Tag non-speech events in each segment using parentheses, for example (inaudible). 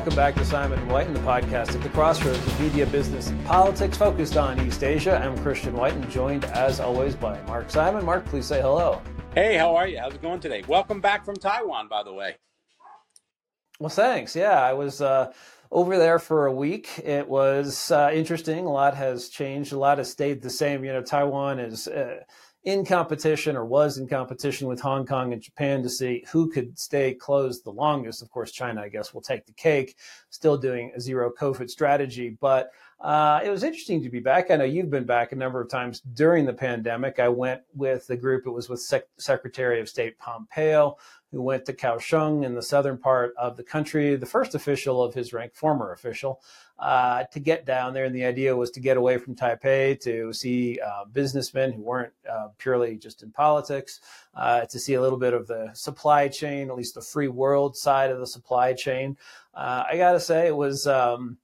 Welcome back to Simon Whiton and the podcast at the crossroads of media, business, and politics focused on East Asia. I'm Christian Whiton and joined as always by Mark Simon. Mark, please say hello. Hey, how are you? How's it going today? Welcome back from Taiwan, by the way. Well, thanks. Yeah, I was uh, over there for a week. It was uh, interesting. A lot has changed. A lot has stayed the same. You know, Taiwan is. Uh, in competition or was in competition with Hong Kong and Japan to see who could stay closed the longest. Of course, China, I guess, will take the cake, still doing a zero COVID strategy. But uh, it was interesting to be back. I know you've been back a number of times during the pandemic. I went with the group, it was with Sec- Secretary of State Pompeo who went to Kaohsiung in the southern part of the country, the first official of his rank, former official, uh, to get down there. And the idea was to get away from Taipei to see uh, businessmen who weren't uh, purely just in politics, uh, to see a little bit of the supply chain, at least the free world side of the supply chain. Uh, I got to say, it was. Um,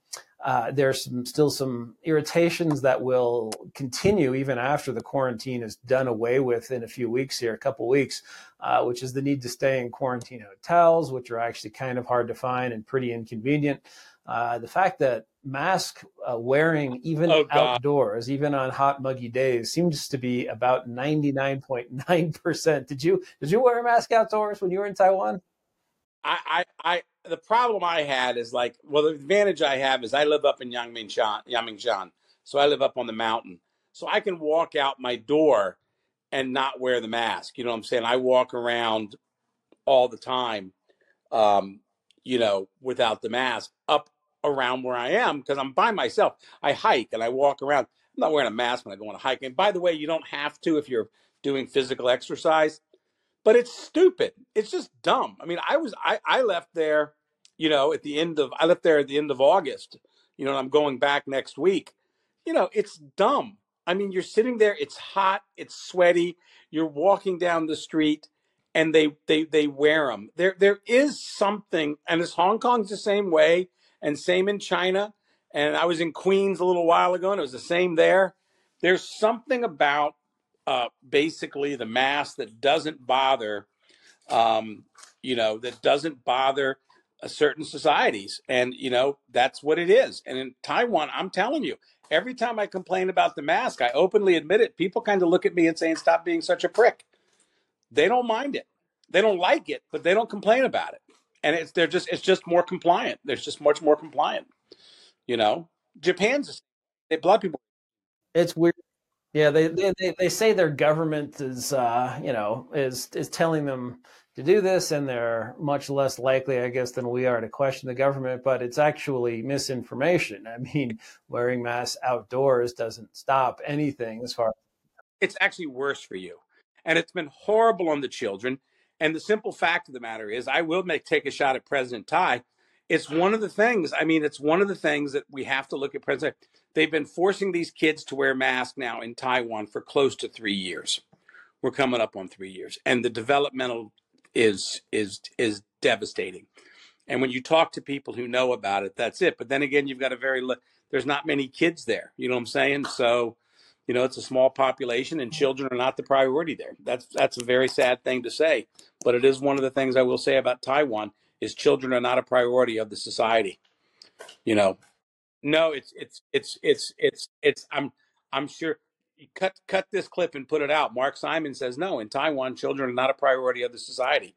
uh, there's some, still some irritations that will continue even after the quarantine is done away with in a few weeks here, a couple weeks, which is the need to stay in quarantine hotels, which are actually kind of hard to find and pretty inconvenient. Uh, the fact that mask uh, wearing even oh, outdoors, even on hot muggy days, seems to be about 99.9%. Did you did you wear a mask outdoors when you were in Taiwan? I, I, I the problem I had is like, well, the advantage I have is I live up in Yangmingshan, Yangmingshan, so I live up on the mountain, so I can walk out my door and not wear the mask. You know what I'm saying? I walk around all the time, um, you know, without the mask up around where I am because I'm by myself. I hike and I walk around. I'm not wearing a mask when I go on a hike. And by the way, you don't have to if you're doing physical exercise but it's stupid. It's just dumb. I mean, I was I I left there, you know, at the end of I left there at the end of August. You know, I'm going back next week. You know, it's dumb. I mean, you're sitting there, it's hot, it's sweaty, you're walking down the street and they they they wear them. There there is something and it's Hong Kong's the same way and same in China. And I was in Queens a little while ago and it was the same there. There's something about uh, basically the mass that doesn't bother, um, you know, that doesn't bother uh, certain societies. And, you know, that's what it is. And in Taiwan, I'm telling you, every time I complain about the mask, I openly admit it. People kind of look at me and saying, stop being such a prick. They don't mind it. They don't like it, but they don't complain about it. And it's they're just it's just more compliant. There's just much more compliant. You know, Japan's they blood people. It's weird yeah, they, they they say their government is uh, you know is is telling them to do this, and they're much less likely, I guess, than we are to question the government. But it's actually misinformation. I mean, wearing masks outdoors doesn't stop anything as far. It's actually worse for you, and it's been horrible on the children. And the simple fact of the matter is, I will make take a shot at President Tsai. It's one of the things. I mean, it's one of the things that we have to look at. President They've been forcing these kids to wear masks now in Taiwan for close to three years. We're coming up on three years, and the developmental is is is devastating. And when you talk to people who know about it, that's it. But then again, you've got a very there's not many kids there. You know what I'm saying? So, you know, it's a small population, and children are not the priority there. That's that's a very sad thing to say, but it is one of the things I will say about Taiwan is children are not a priority of the society. You know, no, it's it's it's it's it's it's I'm I'm sure cut cut this clip and put it out. Mark Simon says no. In Taiwan, children are not a priority of the society.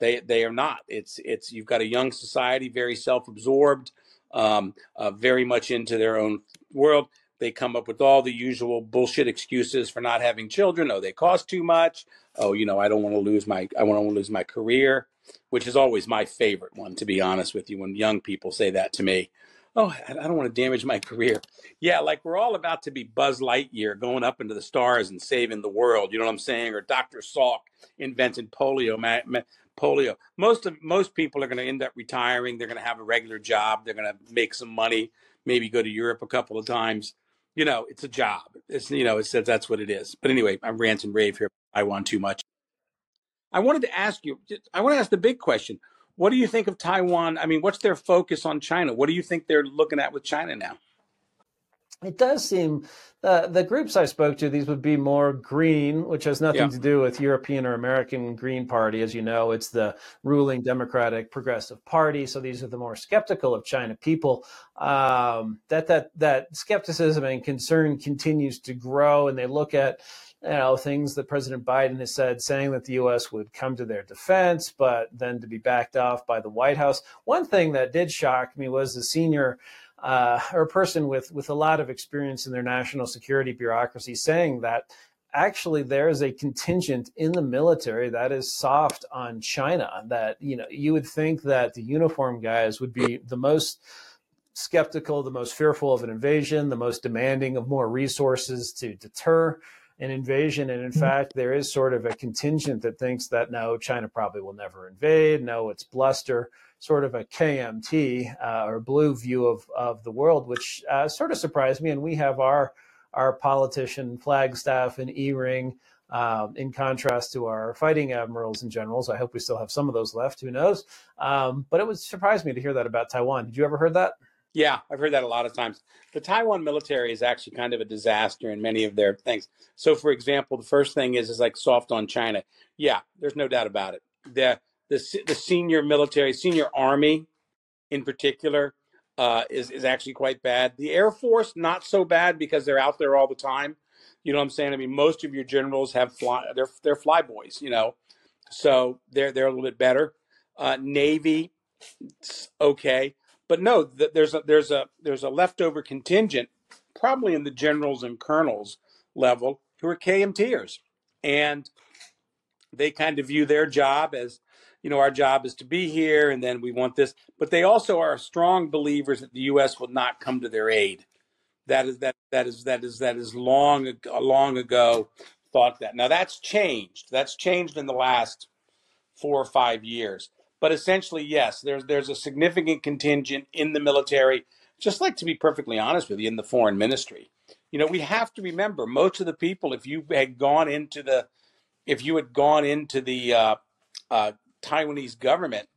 They they are not. It's it's you've got a young society, very self-absorbed, um, uh, very much into their own world. They come up with all the usual bullshit excuses for not having children. Oh, they cost too much. Oh, you know, I don't want to lose my I want to lose my career, which is always my favorite one, to be honest with you. When young people say that to me, oh, I don't want to damage my career. Yeah, like we're all about to be Buzz Lightyear going up into the stars and saving the world. You know what I'm saying? Or Dr. Salk invented polio. Ma- ma- polio. Most of most people are going to end up retiring. They're going to have a regular job. They're going to make some money. Maybe go to Europe a couple of times. You know, it's a job. It's you know, it says that's what it is. But anyway, I'm rant and rave here. I want too much. I wanted to ask you. I want to ask the big question what do you think of Taiwan? I mean, what's their focus on China? What do you think they're looking at with China now? It does seem uh, the groups I spoke to, these would be more green, which has nothing yeah. to do with European or American Green Party. As you know, it's the ruling Democratic Progressive Party. So these are the more skeptical of China people. Um, that that that skepticism and concern continues to grow, and they look at you know things that President Biden has said, saying that the U.S. would come to their defense, but then to be backed off by the White House. One thing that did shock me was the senior uh, or a person with with a lot of experience in their national security bureaucracy saying that actually there is a contingent in the military that is soft on China. That you know you would think that the uniform guys would be the most skeptical, the most fearful of an invasion, the most demanding of more resources to deter an invasion. And in mm-hmm. fact, there is sort of a contingent that thinks that no, China probably will never invade. No, it's bluster sort of a KMT uh, or blue view of, of the world, which uh, sort of surprised me. And we have our our politician Flagstaff and E-ring. Um, in contrast to our fighting admirals and generals, I hope we still have some of those left. Who knows? Um, but it would surprise me to hear that about Taiwan. Did you ever heard that? Yeah, I've heard that a lot of times. The Taiwan military is actually kind of a disaster in many of their things. So, for example, the first thing is is like soft on China. Yeah, there's no doubt about it. The the the senior military, senior army, in particular, uh, is is actually quite bad. The Air Force not so bad because they're out there all the time. You know what I'm saying? I mean, most of your generals have fly they're they're flyboys. You know, so they're they're a little bit better. Uh, Navy, okay, but no, there's a there's a there's a leftover contingent, probably in the generals and colonels level, who are KMTers, and they kind of view their job as you know, our job is to be here and then we want this. But they also are strong believers that the U.S. will not come to their aid. That is that that is that is that is long long ago thought that. Now that's changed. That's changed in the last four or five years. But essentially, yes, there's there's a significant contingent in the military. Just like to be perfectly honest with you, in the foreign ministry, you know, we have to remember most of the people. If you had gone into the, if you had gone into the uh, uh, Taiwanese government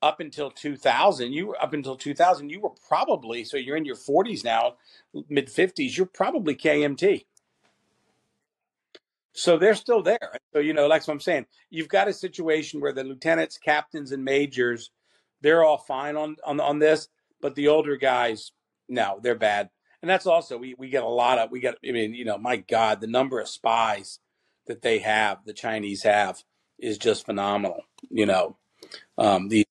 up until 2000 you were up until 2000 you were probably so you're in your 40s now mid 50s you're probably KMT so they're still there. So you know like what I'm saying you've got a situation where the lieutenants captains and majors they're all fine on on on this but the older guys no they're bad. And that's also we we get a lot of we get I mean you know my god the number of spies that they have the Chinese have is just phenomenal. You know, um, these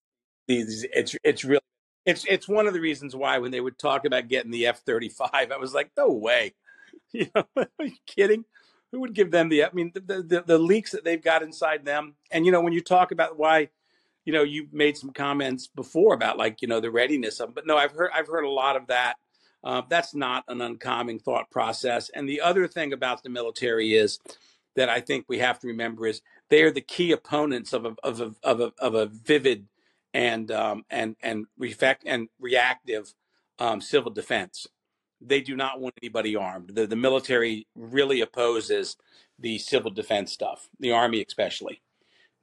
these it's it's really it's it's one of the reasons why when they would talk about getting the F thirty five, I was like, no way. (laughs) You know, (laughs) are you kidding? Who would give them the? I mean, the, the the leaks that they've got inside them, and you know, when you talk about why, you know, you made some comments before about like you know the readiness of, them. but no, I've heard I've heard a lot of that. Uh, that's not an uncommon thought process. And the other thing about the military is that I think we have to remember is they are the key opponents of a of a of a, of a vivid and um, and and refect and reactive um, civil defense. They do not want anybody armed. The, the military really opposes the civil defense stuff. The army, especially,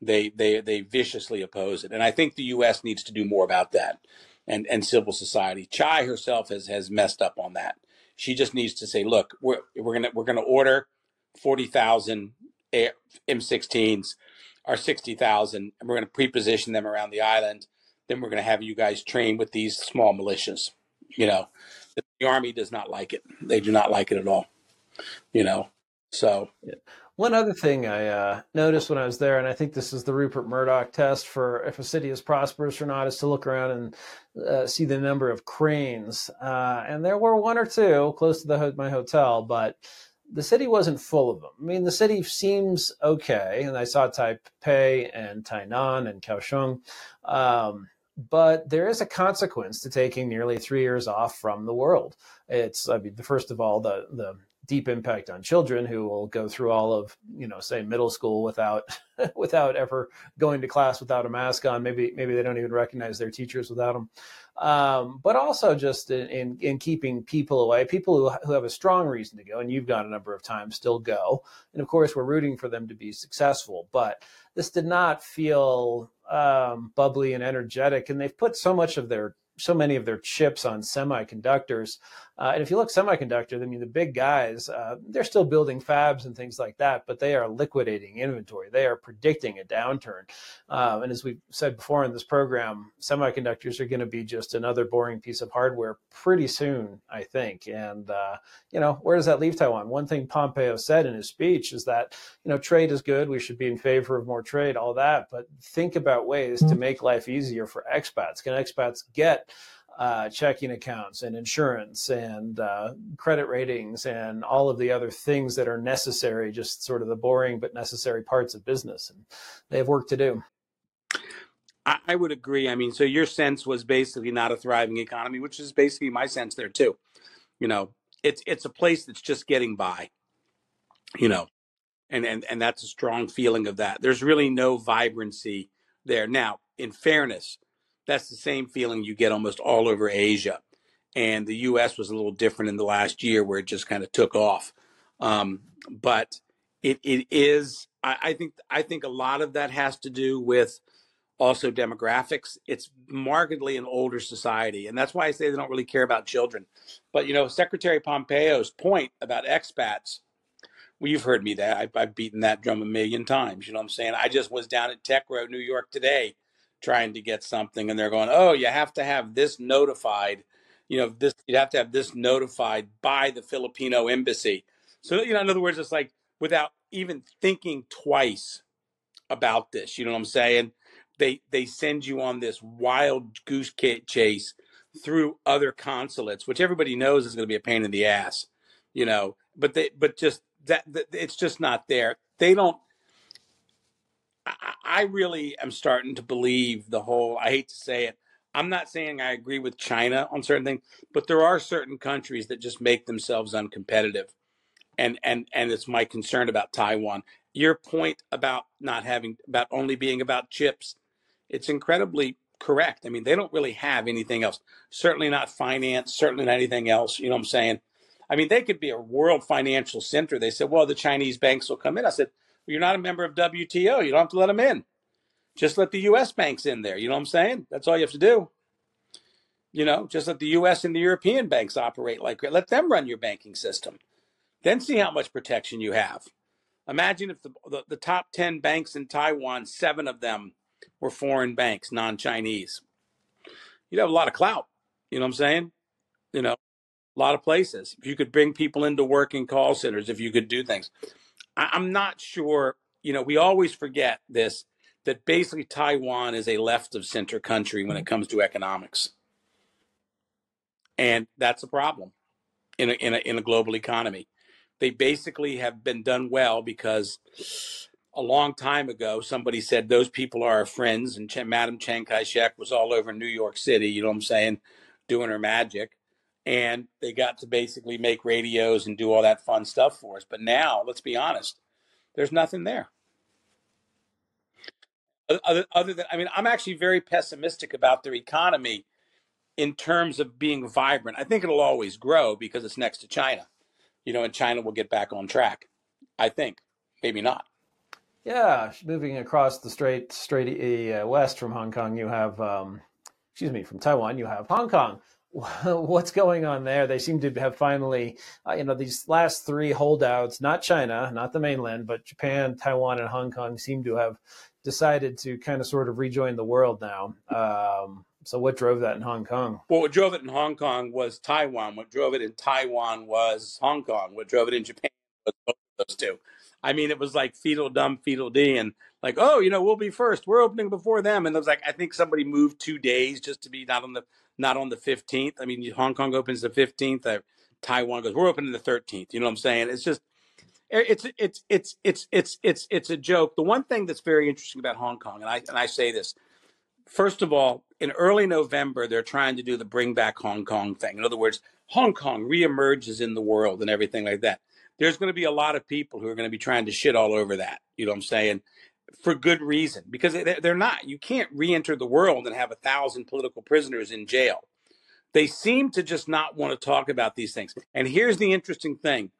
they they they viciously oppose it. And I think the U.S. needs to do more about that. And and civil society. Tsai herself has has messed up on that. She just needs to say, look, we're we're gonna we're gonna order forty thousand M16s are 60,000, and we're going to pre-position them around the island. Then we're going to have you guys train with these small militias. You know, the army does not like it. They do not like it at all. You know, so. Yeah. One other thing I uh, noticed when I was there, and I think this is the Rupert Murdoch test for if a city is prosperous or not, is to look around and uh, see the number of cranes. Uh, and there were one or two close to the my hotel, but the city wasn't full of them. I mean, the city seems okay, and I saw Taipei and Tainan and Kaohsiung, um, but there is a consequence to taking nearly three years off from the world. It's, I mean, first of all, the the deep impact on children who will go through all of you know say middle school without (laughs) without ever going to class without a mask on. Maybe maybe they don't even recognize their teachers without them um, but also just in, in, in keeping people away people who, who have a strong reason to go and you've gone a number of times still go. And of course we're rooting for them to be successful but this did not feel um, bubbly and energetic and they've put so much of their so many of their chips on semiconductors. Uh, and if you look semiconductor, I mean, the big guys, uh, they're still building fabs and things like that, but they are liquidating inventory. They are predicting a downturn. Um, and as we said before in this program, semiconductors are going to be just another boring piece of hardware pretty soon, I think. And, uh, you know, where does that leave Taiwan? One thing Pompeo said in his speech is that, you know, trade is good. We should be in favor of more trade, all that. But think about ways to make life easier for expats. Can expats get uh, checking accounts and insurance and uh, credit ratings and all of the other things that are necessary, just sort of the boring but necessary parts of business. And they have work to do. I would agree. I mean, so your sense was basically not a thriving economy, which is basically my sense there too. You know, it's it's a place that's just getting by. You know, and and and that's a strong feeling of that. There's really no vibrancy there. Now, in fairness, that's the same feeling you get almost all over Asia. And the US was a little different in the last year where it just kind of took off. Um, but it, it is, I, I think, I think a lot of that has to do with also demographics. It's markedly an older society. And that's why I say they don't really care about children. But, you know, Secretary Pompeo's point about expats well, you've heard me that I've, I've, beaten that drum a million times. You know what I'm saying? I just was down at TECO, New York today, trying to get something and they're going, "Oh, you have to have this notified. You know, this you have to have this notified by the Filipino embassy." So, you know, in other words, it's like without even thinking twice about this, you know what I'm saying? They they send you on this wild goose chase through other consulates, which everybody knows is going to be a pain in the ass, you know. But they but just that, that it's just not there. They don't I, really am starting to believe the whole. I hate to say it. I'm not saying I agree with China on certain things, but there are certain countries that just make themselves uncompetitive, and and and it's my concern about Taiwan. Your point about not having about only being about chips, it's incredibly correct. I mean, they don't really have anything else. Certainly not finance. Certainly not anything else. You know what I'm saying? I mean, they could be a world financial center. They said, well, the Chinese banks will come in. I said, you're not a member of WTO. You don't have to let them in. Just let the U.S. banks in there. You know what I'm saying? That's all you have to do. You know, just let the U.S. and the European banks operate like let them run your banking system. Then see how much protection you have. Imagine if the, the, the top 10 banks in Taiwan, seven of them were foreign banks, non Chinese. You'd have a lot of clout. You know what I'm saying? You know, a lot of places. If you could bring people into working call centers, if you could do things. I, I'm not sure. You know, we always forget this that basically Taiwan is a left of center country when it mm-hmm. comes to economics, and that's a problem in a in a, in a global economy. They basically have been done well because a long time ago somebody said those people are our friends, and Ch- Madam Chiang Kai Shek was all over New York City. You know what I'm saying, doing her magic and they got to basically make radios and do all that fun stuff for us. But now, let's be honest, there's nothing there. Other, other than, I mean, I'm actually very pessimistic about their economy in terms of being vibrant. I think it'll always grow because it's next to China, you know, and China will get back on track. I think, maybe not. Yeah, moving across the straight straight uh, west from Hong Kong, you have, um, excuse me, from Taiwan, you have Hong Kong, (laughs) what's going on there? They seem to have finally, uh, you know, these last three holdouts, not China, not the mainland, but Japan, Taiwan, and Hong Kong seem to have decided to kind of sort of rejoin the world now. Um, so, what drove that in Hong Kong? Well, what drove it in Hong Kong was Taiwan. What drove it in Taiwan was Hong Kong. What drove it in Japan was both of those two. I mean, it was like Tweedledum, fetal D, and like, oh, you know, we'll be first. We're opening before them, and it was like, I think somebody moved two days just to be not on the not on the fifteenth. I mean, Hong Kong opens the fifteenth. Uh, Taiwan goes, we're opening the thirteenth. You know what I'm saying? It's just, eh, it's it's it's it's it's it's it's a joke. The one thing that's very interesting about Hong Kong, and I and I say this, first of all, in early November, they're trying to do the bring back Hong Kong thing. In other words, Hong Kong reemerges in the world and everything like that there's going to be a lot of people who are going to be trying to shit all over that. You know what I'm saying? For good reason, because they're not. You can't re-enter the world and have a thousand political prisoners in jail. They seem to just not want to talk about these things. And here's the interesting thing: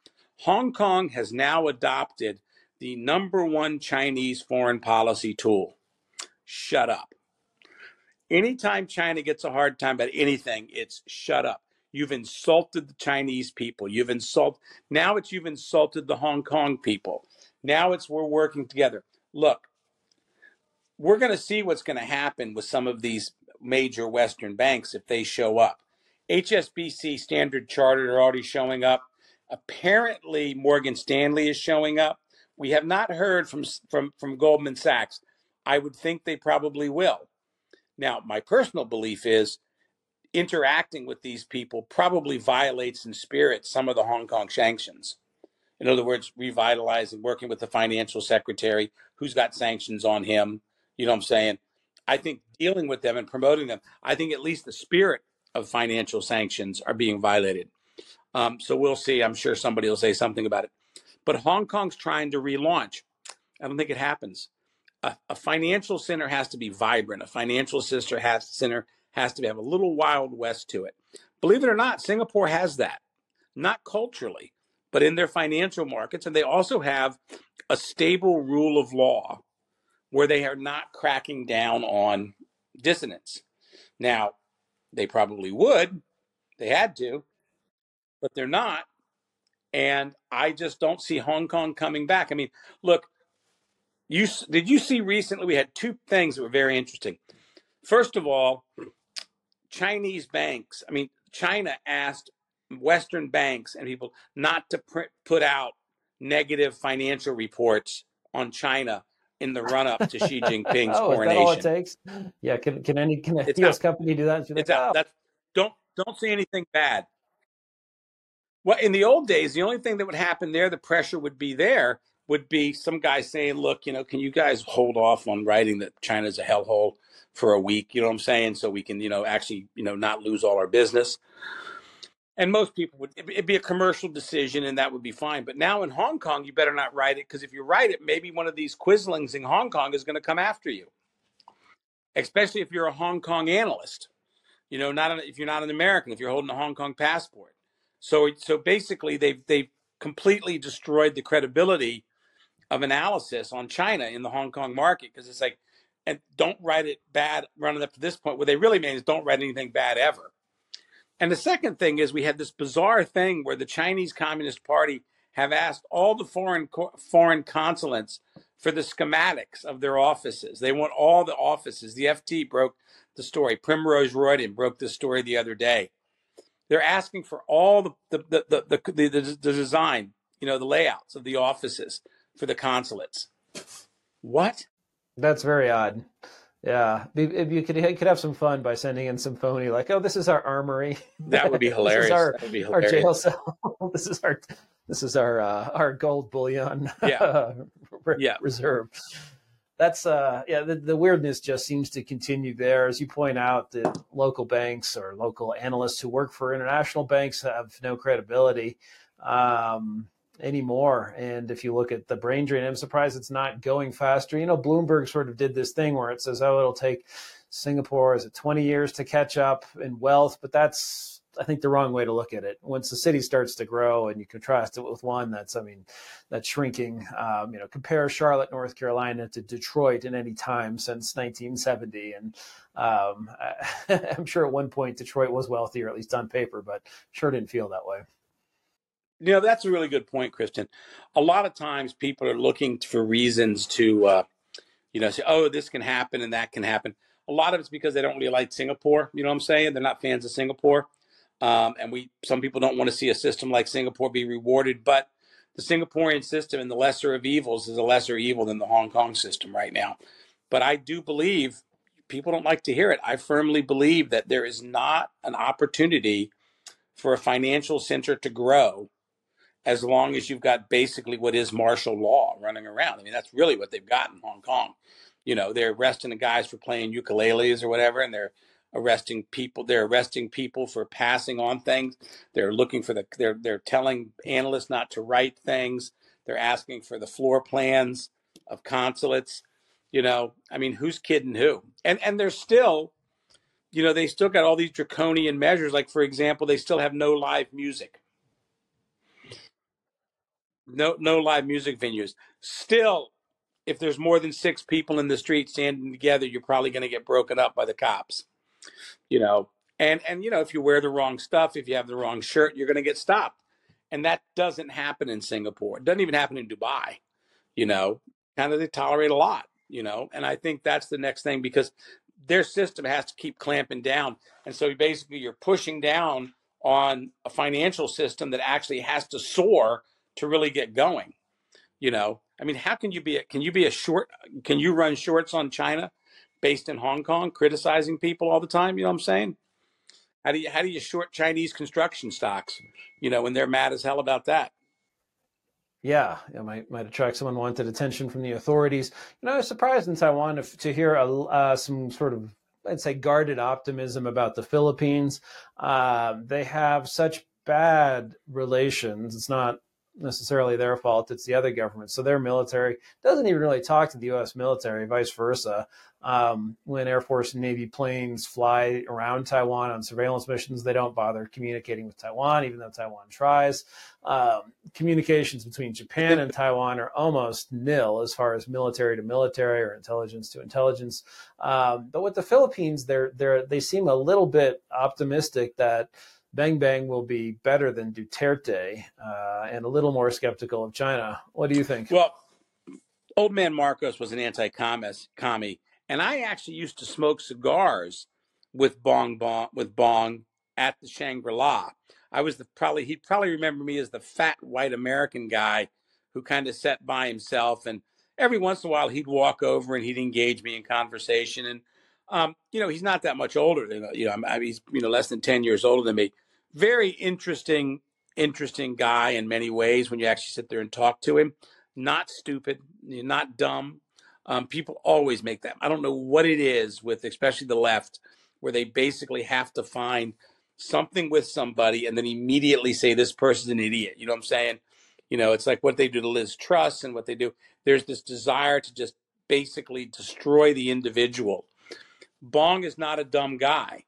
Hong Kong has now adopted the number one Chinese foreign policy tool. Shut up. Anytime China gets a hard time about anything, it's shut up. You've insulted the Chinese people. You've insulted, now it's you've insulted the Hong Kong people. Now it's we're working together. Look, we're going to see what's going to happen with some of these major Western banks if they show up. HSBC, Standard Chartered are already showing up. Apparently, Morgan Stanley is showing up. We have not heard from, from, from Goldman Sachs. I would think they probably will. Now, my personal belief is interacting with these people probably violates in spirit some of the Hong Kong sanctions. In other words, revitalizing, working with the financial secretary who's got sanctions on him. You know what I'm saying? I think dealing with them and promoting them, I think at least the spirit of financial sanctions are being violated. Um, so we'll see. I'm sure somebody will say something about it. But Hong Kong's trying to relaunch. I don't think it happens. A, a financial center has to be vibrant. A financial center has, center has to have a little wild west to it. Believe it or not, Singapore has that. Not culturally, but in their financial markets. And they also have a stable rule of law where they are not cracking down on dissonance. Now, they probably would, they had to, but they're not. And I just don't see Hong Kong coming back. I mean, look, you did you see recently we had two things that were very interesting. First of all, Chinese banks, I mean, China asked Western banks and people not to print, put out negative financial reports on China in the run up to Xi (laughs) Jinping's oh, coronation. Is that all it takes? Yeah, can can any can a it's US out. company do that? It's like, out. Oh. That's, don't don't say anything bad. Well, in the old days, the only thing that would happen there, the pressure would be there, would be some guy saying, "Look, you know, can you guys hold off on writing that China's a hellhole for a week?" You know what I'm saying? So we can, you know, actually, you know, not lose all our business and most people would it'd be a commercial decision and that would be fine. But now in hong kong you better not write it because if you write it maybe one of these quislings in hong kong is going to come after you. Especially if you're a hong kong analyst you know not an, if you're not an american if you're holding a hong kong passport. So so basically they've they've completely destroyed the credibility of analysis on china in the hong kong market because it's like and don't write it bad running up to this point. What they really mean is don't write anything bad ever and the second thing is we had this bizarre thing where the Chinese Communist Party have asked all the foreign foreign consulates for the schematics of their offices. They want all the offices. The FT broke the story. Primrose Riordan broke the story the other day. They're asking for all the the the the, the, the, the design, you know, the layouts of the offices for the consulates. What? That's very odd. Yeah, if you could you could have some fun by sending in some phony, like, "Oh, this is our armory." That would be (laughs) hilarious. our, would be hilarious. our jail cell. (laughs) this is our this is our uh, our gold bullion. (laughs) Yeah. re- yeah. reserve. That's uh yeah the, the weirdness just seems to continue there as you point out the local banks or local analysts who work for international banks have no credibility. Um, anymore. And if you look at the brain drain, I'm surprised it's not going faster. You know, Bloomberg sort of did this thing where it says, oh, it'll take Singapore is it 20 years to catch up in wealth, but that's I think the wrong way to look at it. Once the city starts to grow and you contrast it with one that's, I mean, that's shrinking. Um, you know, compare Charlotte, North Carolina to Detroit in any time since 1970, and um, (laughs) I'm sure at one point Detroit was wealthier, at least on paper, but sure didn't feel that way. You know, that's a really good point, Christian. A lot of times people are looking for reasons to, uh, you know, say, oh, this can happen and that can happen. A lot of it's because they don't really like Singapore. You know what I'm saying? They're not fans of Singapore. Um, and we, some people don't want to see a system like Singapore be rewarded, but the Singaporean system and the lesser of evils is a lesser evil than the Hong Kong system right now. But I do believe people don't like to hear it. I firmly believe that there is not an opportunity for a financial center to grow as long as you've got basically what is martial law running around. I mean, that's really what they've got in Hong Kong. You know, they're arresting the guys for playing ukuleles or whatever, and they're arresting people. They're arresting people for passing on things. They're looking for the. They're they're telling analysts not to write things. They're asking for the floor plans of consulates. You know, I mean, who's kidding who? And and they're still, you know, they still got all these draconian measures. Like for example, they still have no live music no no live music venues. Still, if there's more than six people in the street standing together, you're probably going to get broken up by the cops. You know, and and you know if you wear the wrong stuff, if you have the wrong shirt, you're going to get stopped. And that doesn't happen in Singapore. It doesn't even happen in Dubai. You know, kind of they tolerate a lot. You know, and I think that's the next thing because their system has to keep clamping down. And so basically, you're pushing down on a financial system that actually has to soar to really get going. You know, I mean, how can you be? A, can you be a short? Can you run shorts on China, based in Hong Kong, criticizing people all the time? You know what I'm saying? How do you how do you short Chinese construction stocks? You know, when they're mad as hell about that. Yeah, it might might attract someone wanted attention from the authorities. You know, I was surprised in Taiwan to, to hear a, uh, some sort of I'd say guarded optimism about the Philippines. Uh, they have such bad relations. It's not necessarily their fault. It's the other government. So their military doesn't even really talk to the U.S. military, vice versa. Um, when Air Force and Navy planes fly around Taiwan on surveillance missions, they don't bother communicating with Taiwan, even though Taiwan tries. Um, communications between Japan and Taiwan are almost nil as far as military to military or intelligence to intelligence. Um, but with the Philippines, they're, they're, they seem a little bit optimistic that Bong Bong will be better than Duterte uh, and a little more skeptical of China. What do you think? Well, old man Marcos was an anti-commie, and I actually used to smoke cigars with Bong Bong with Bong at the Shangri La. I was the probably he'd probably remember me as the fat white American guy who kind of sat by himself, and every once in a while he'd walk over and he'd engage me in conversation and um, you know, he's not that much older than you know. I mean, he's you know less than ten years older than me. Very interesting, interesting guy in many ways. When you actually sit there and talk to him, not stupid, not dumb. Um, people always make that. I don't know what it is with, especially the left, where they basically have to find something with somebody and then immediately say this person's an idiot. You know what I'm saying? You know, it's like what they do to Liz Truss and what they do. There's this desire to just basically destroy the individual Bong is not a dumb guy.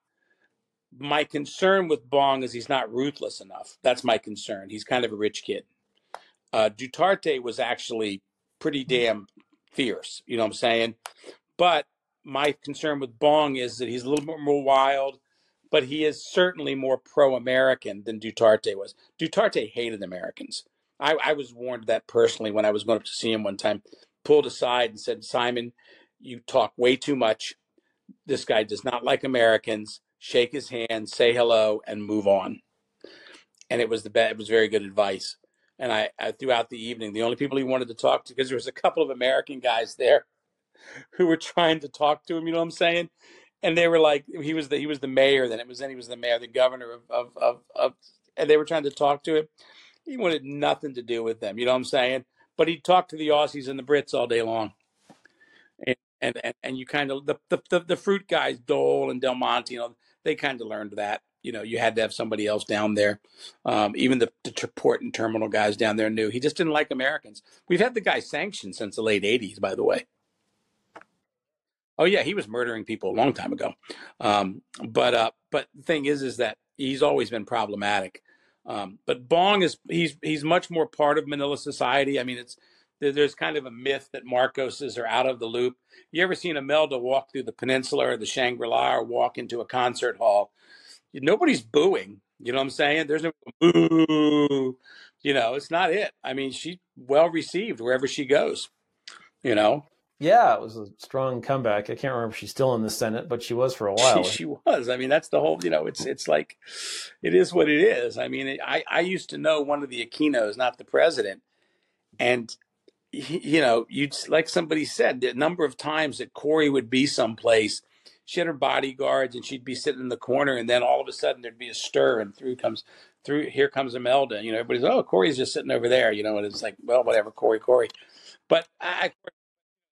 My concern with Bong is he's not ruthless enough. That's my concern. He's kind of a rich kid. Uh, Duterte was actually pretty damn fierce. You know what I'm saying? But my concern with Bong is that he's a little bit more wild, but he is certainly more pro American than Duterte was. Duterte hated Americans. I, I was warned that personally when I was going up to see him one time, pulled aside and said, Simon, you talk way too much this guy does not like Americans. Shake his hand, say hello, and move on. And it was the best. It was very good advice. And I, I throughout the evening, the only people he wanted to talk to, because there was a couple of American guys there (laughs) who were trying to talk to him. You know what I'm saying? And they were like, he was the he was the mayor. Then it was then he was the mayor, the governor of of of, of and they were trying to talk to him. He wanted nothing to do with them. You know what I'm saying? But he talked to the Aussies and the Brits all day long and and, and you kind of the, the the fruit guys, Dole and Del Monte, you know, they kind of learned that. You know, you had to have somebody else down there. Um, even the, the port and terminal guys down there knew he just didn't like Americans. We've had the guy sanctioned since the late '80s, by the way. Oh yeah, he was murdering people a long time ago. Um, but uh, but the thing is, is that he's always been problematic. Um, but Bong is he's he's much more part of Manila society. I mean, it's there's kind of a myth that Marcoses are out of the loop. You ever seen Imelda walk through the peninsula or the Shangri La or walk into a concert hall? Nobody's booing. You know what I'm saying? There's no boo. You know, it's not it. I mean, she's well received wherever she goes. You know. Yeah, it was a strong comeback. I can't remember if she's still in the Senate, but she was for a while. She, she was. I mean, that's the whole. You know, it's it's like, it is what it is. I mean, I I used to know one of the Aquinos, not the president, and you know, you'd like somebody said, the number of times that Cory would be someplace, she had her bodyguards and she'd be sitting in the corner, and then all of a sudden there'd be a stir, and through comes through here comes Imelda. You know, everybody's oh, Cory's just sitting over there. You know, and it's like, well, whatever, Cory Cory, But I,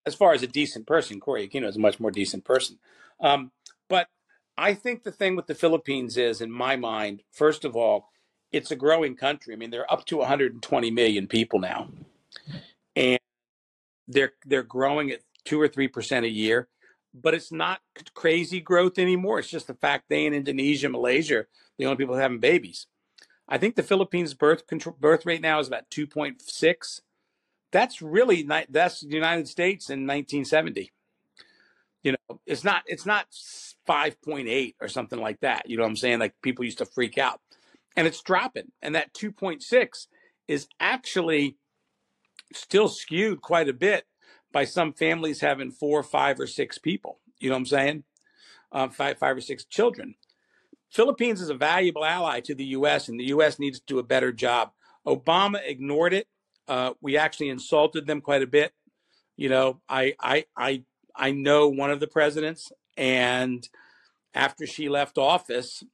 as far as a decent person, Cory Aquino is a much more decent person. Um, but I think the thing with the Philippines is, in my mind, first of all, it's a growing country. I mean, they're up to 120 million people now and they're they're growing at two or three percent a year. But it's not crazy growth anymore. It's just the fact they in Indonesia, Malaysia, the only people having babies. I think the Philippines birth control, birth rate now is about two point six that's really that's the United States in 1970. You know, it's not it's not 5.8 or something like that. You know what I'm saying? Like people used to freak out, and it's dropping. And that 2.6 is actually still skewed quite a bit by some families having four, five, or six people. You know what I'm saying? Uh, five, five or six children. Philippines is a valuable ally to the U.S., and the U.S. needs to do a better job. Obama ignored it. Uh, we actually insulted them quite a bit. You know, I, I, I, I know one of the presidents, and after she left office,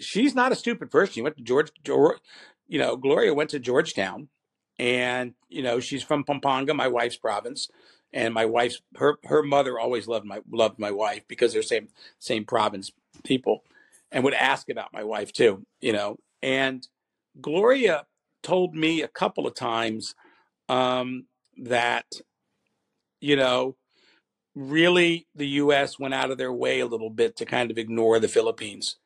she's not a stupid person. She went to George, George you know, Gloria went to Georgetown, and you know, she's from Pampanga, my wife's province, and my wife's her her mother always loved my loved my wife because they're same same province people and would ask about my wife too, you know. And Gloria told me a couple of times um, that, you know, really the U.S. went out of their way a little bit to kind of ignore the Philippines.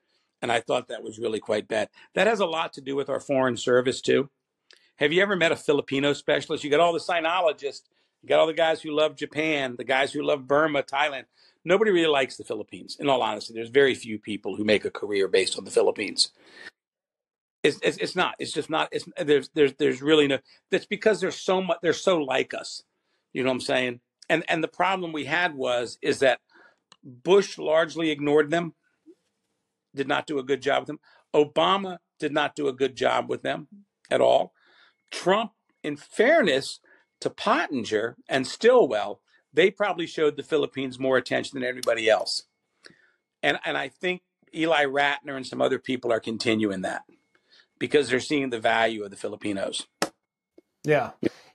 And I thought that was really quite bad. That has a lot to do with our foreign service, too. Have you ever met a Filipino specialist? You got all the sinologists, you got all the guys who love Japan, the guys who love Burma, Thailand nobody really likes the Philippines. In all honesty, there's very few people who make a career based on the Philippines. It's, it's, it's not. It's just not. It's there's there's there's really no. That's because they're so much. They're so like us. You know what I'm saying? And and the problem we had was is that Bush largely ignored them. Did not do a good job with them. Obama did not do a good job with them at all. Trump, in fairness to Pottinger and Stilwell, they probably showed the Philippines more attention than everybody else. And and I think Ely Ratner and some other people are continuing that because they're seeing the value of the Filipinos. Yeah.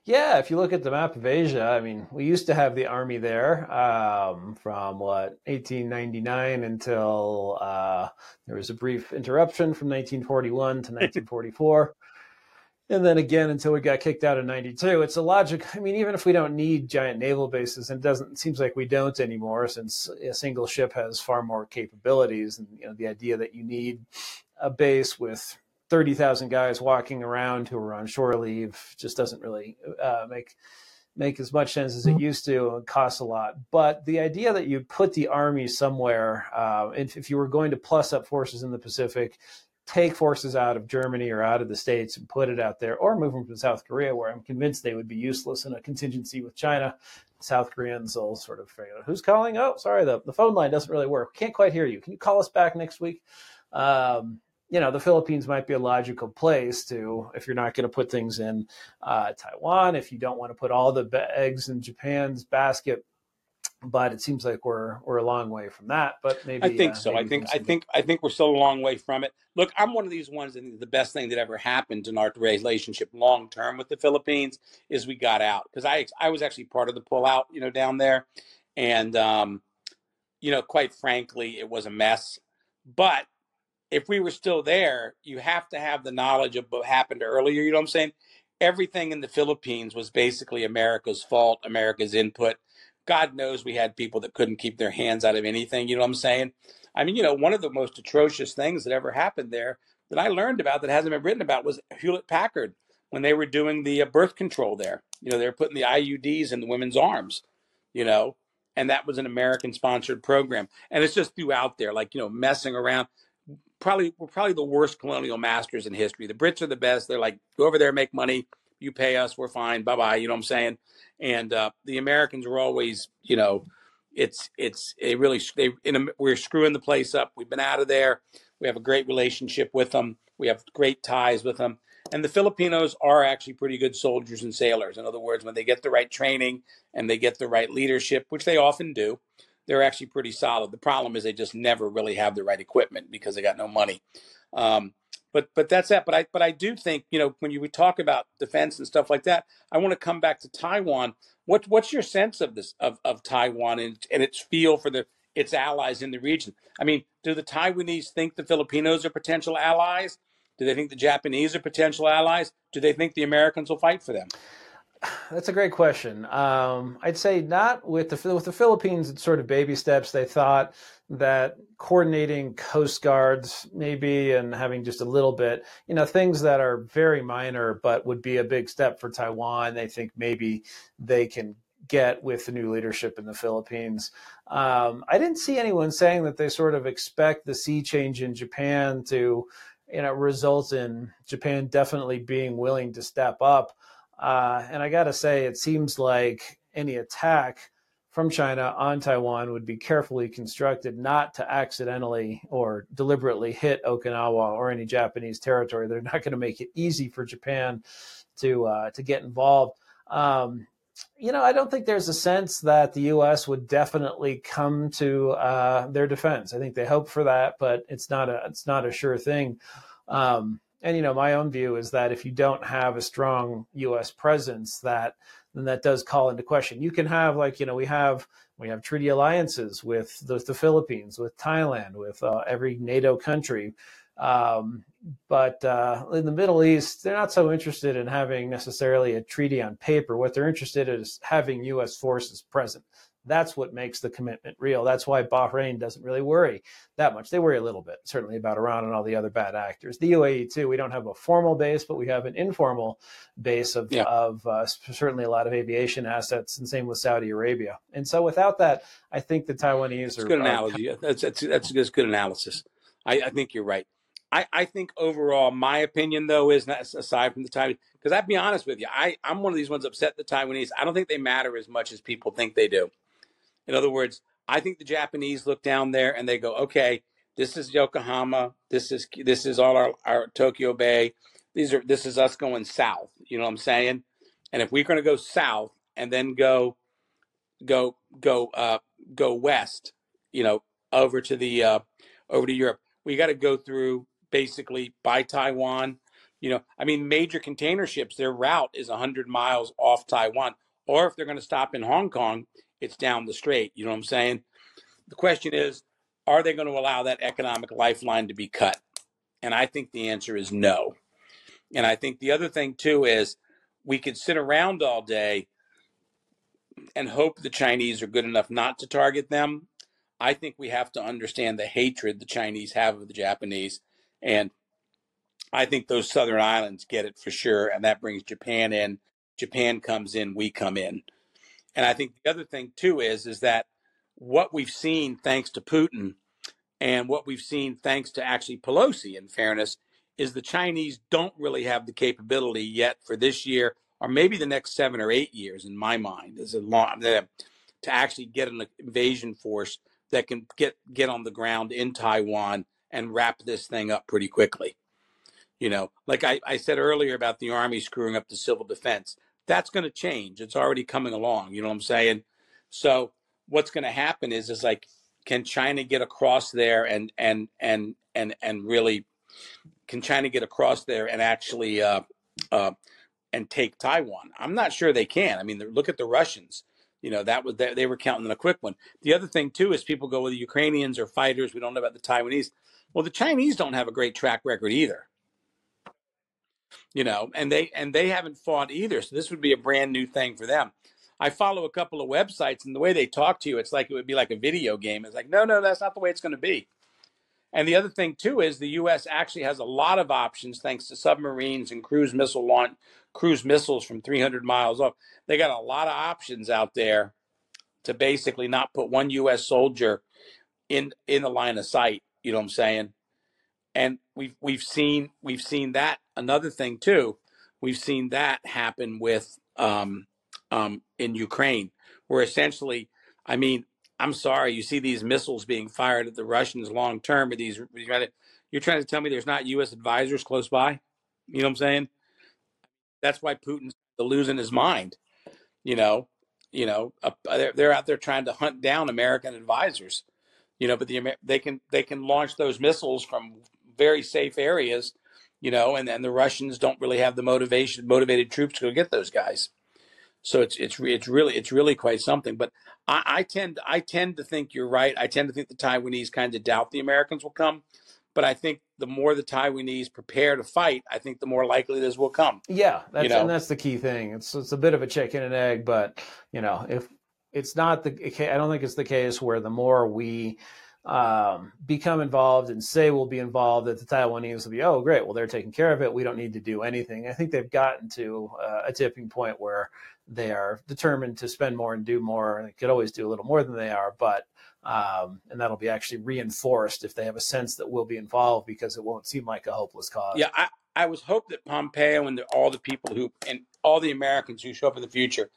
Yeah, if you look at the map of Asia, I mean, we used to have the army there um, from what 1899 until uh, there was a brief interruption from 1941 to (laughs) 1944 and then again until we got kicked out in 92 it's a logic i mean even if we don't need giant naval bases and it doesn't it seems like we don't anymore since a single ship has far more capabilities. And you know the idea that you need a base with 30,000 guys walking around who are on shore leave just doesn't really uh, make make as much sense as it used to. And costs a lot. But the idea that you put the army somewhere, uh, if, if, you were going to plus up forces in the Pacific, take forces out of Germany or out of the States and put it out there, or move them to South Korea, where I'm convinced they would be useless in a contingency with China. South Koreans will sort of figure out who's calling. Oh, sorry, the, the phone line doesn't really work. Can't quite hear you. Can you call us back next week? Um, you know, the Philippines might be a logical place to, if you're not going to put things in uh, Taiwan, if you don't want to put all the eggs in Japan's basket, but it seems like we're we're a long way from that. But maybe I think uh, so. maybe I think I think I think we're still a long way from it. Look, I'm one of these ones. that the best thing that ever happened in our relationship long term with the Philippines is we got out because I I was actually part of the pullout, you know, down there, and um, you know, quite frankly, it was a mess. But if we were still there, you have to have the knowledge of what happened earlier. You know what I'm saying? Everything in the Philippines was basically America's fault, America's input God knows we had people that couldn't keep their hands out of anything. You know what I'm saying? I mean, you know, one of the most atrocious things that ever happened there that I learned about that hasn't been written about was Hewlett Packard when they were doing the uh, birth control there. You know, they were putting the IUDs in the women's arms, you know, and that was an American sponsored program. And it's just throughout there, like, you know, messing around. Probably, we're probably the worst colonial masters in history. The Brits are the best. They're like, go over there, make money, you pay us, we're fine, bye bye. You know what I'm saying? And uh, the Americans were always, you know, it's it's a really they in a, we're screwing the place up. We've been out of there. We have a great relationship with them. We have great ties with them. And the Filipinos are actually pretty good soldiers and sailors. In other words, when they get the right training and they get the right leadership, which they often do, they're actually pretty solid. The problem is they just never really have the right equipment because they got no money. Um, but but that's that. But I but I do think you know when you we talk about defense and stuff like that, I want to come back to Taiwan. What what's your sense of this of, of Taiwan and, and its feel for the its allies in the region? I mean, do the Taiwanese think the Filipinos are potential allies? Do they think the Japanese are potential allies? Do they think the Americans will fight for them? That's a great question. Um, I'd say not with the with the Philippines. It's sort of baby steps. They thought that coordinating coast guards maybe and having just a little bit, you know, things that are very minor but would be a big step for Taiwan. They think maybe they can get with the new leadership in the Philippines. Um, I didn't see anyone saying that they sort of expect the sea change in Japan to, you know, result in Japan definitely being willing to step up. Uh, and I got to say, it seems like any attack from China on Taiwan would be carefully constructed not to accidentally or deliberately hit Okinawa or any Japanese territory. They're not going to make it easy for Japan to uh, to get involved. Um, you know, I don't think there's a sense that the U.S. would definitely come to uh, their defense. I think they hope for that, but it's not a it's not a sure thing. Um, and you know, my own view is that if you don't have a strong U.S. presence, that then that does call into question. You can have like you know we have we have treaty alliances with the, the Philippines, with Thailand, with uh, every NATO country. Um, but uh, in the Middle East, they're not so interested in having necessarily a treaty on paper. What they're interested in is having U.S. forces present. That's what makes the commitment real. That's why Bahrain doesn't really worry that much. They worry a little bit, certainly about Iran and all the other bad actors. The UAE too. We don't have a formal base, but we have an informal base of, yeah. of uh, certainly a lot of aviation assets, and same with Saudi Arabia. And so, without that, I think the Taiwanese that's are good analogy. Are, that's that's that's, that's good analysis. I, I think you're right. I, I think overall, my opinion though is not aside from the Taiwanese, because I'd be honest with you, I, I'm one of these ones upset the Taiwanese. I don't think they matter as much as people think they do. In other words, I think the Japanese look down there and they go, okay, this is Yokohama, this is this is all our, our Tokyo Bay. These are this is us going south. You know what I'm saying? And if we're going to go south and then go go go uh, go west, you know, over to the uh, over to Europe, we got to go through basically by Taiwan. You know, I mean, major container ships, their route is 100 miles off Taiwan. Or if they're going to stop in Hong Kong, it's down the strait. You know what I'm saying? The question is, are they going to allow that economic lifeline to be cut? And I think the answer is no. And I think the other thing too is we could sit around all day and hope the Chinese are good enough not to target them. I think we have to understand the hatred the Chinese have of the Japanese. And I think those southern islands get it for sure. And that brings Japan in. Japan comes in, we come in. And I think the other thing too is is that what we've seen thanks to Putin and what we've seen thanks to actually Pelosi in fairness is the Chinese don't really have the capability yet for this year or maybe the next 7 or 8 years in my mind is a long uh, to actually get an invasion force that can get get on the ground in Taiwan and wrap this thing up pretty quickly. You know, like I, I said earlier about the army screwing up the civil defense that's going to change. It's already coming along. You know what I'm saying? So what's going to happen is is like, can China get across there and and and and and really can China get across there and actually uh, uh, and take Taiwan? I'm not sure they can. I mean, look at the Russians. You know that was they were counting on a quick one. The other thing too is people go, well, the Ukrainians or fighters. We don't know about the Taiwanese. Well, the Chinese don't have a great track record either you know, and they and they haven't fought either. So this would be a brand new thing for them. I follow a couple of websites, and the way they talk to you, it's like it would be like a video game. It's like, no, no, that's not the way it's going to be. And the other thing too is the U.S. actually has a lot of options thanks to submarines and cruise missile launch, cruise missiles from 300 miles off. They got a lot of options out there to basically not put one U.S. soldier in in the line of sight. You know what I'm saying? and we've we've seen we've seen that another thing too. We've seen that happen with um, um, in Ukraine, where essentially, I mean, I'm sorry, you see these missiles being fired at the Russians long term, but these you're trying to tell me there's not U.S. advisors close by. You know what I'm saying? That's why Putin's losing his mind. You know, you know, uh, they're, they're out there trying to hunt down American advisors. You know, but the they can they can launch those missiles from very safe areas, you know, and, and the Russians don't really have the motivation, motivated troops to go get those guys. So it's it's it's really it's really quite something. But I, I tend I tend to think you're right. I tend to think the Taiwanese kind of doubt the Americans will come, but I think the more the Taiwanese prepare to fight, I think the more likely this will come. Yeah, that's You know? and that's the key thing. It's it's a bit of a chicken and egg, but you know, if it's not the I don't think it's the case where the more we um, become involved and say we'll be involved, that the Taiwanese will be, oh, great, well, they're taking care of it. We don't need to do anything. I think they've gotten to uh, a tipping point where they are determined to spend more and do more. They could always do a little more than they are, but um, and that'll be actually reinforced if they have a sense that we'll be involved because it won't seem like a hopeless cause. Yeah, I, I was hope that Pompeo and the, all the people who and all the Americans who show up in the future,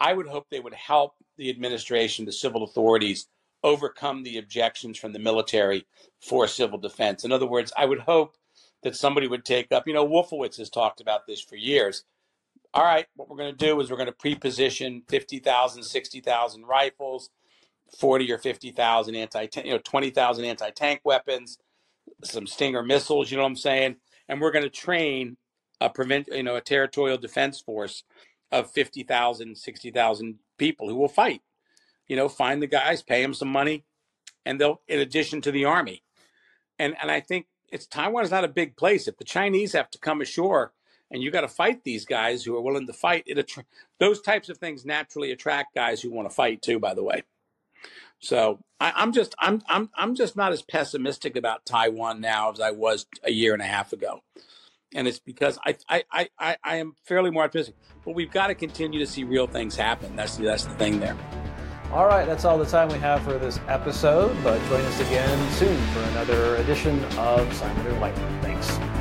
I would hope they would help the administration, the civil authorities, overcome the objections from the military for civil defense. In other words, I would hope that somebody would take up. You know, Wolfowitz has talked about this for years. All right, what we're going to do is we're going to pre-position 50,000, 60,000 rifles, 40 or 50,000 anti, you know, 20,000 anti-tank weapons, some Stinger missiles, you know what I'm saying? And we're going to train a prevent, you know, a territorial defense force of 50,000, 60,000 people who will fight. You know, find the guys, pay them some money, and they'll, in addition to the army. And and I think it's Taiwan is not a big place. If the Chinese have to come ashore and you got to fight these guys who are willing to fight, it attra- those types of things naturally attract guys who want to fight too. By the way, so I, I'm just I'm I'm I'm just not as pessimistic about Taiwan now as I was a year and a half ago, and it's because I I I, I- am fairly more optimistic. But we've got to continue to see real things happen. That's that's the thing there. All right, that's all the time we have for this episode, but join us again soon for another edition of Simon and White. Thanks.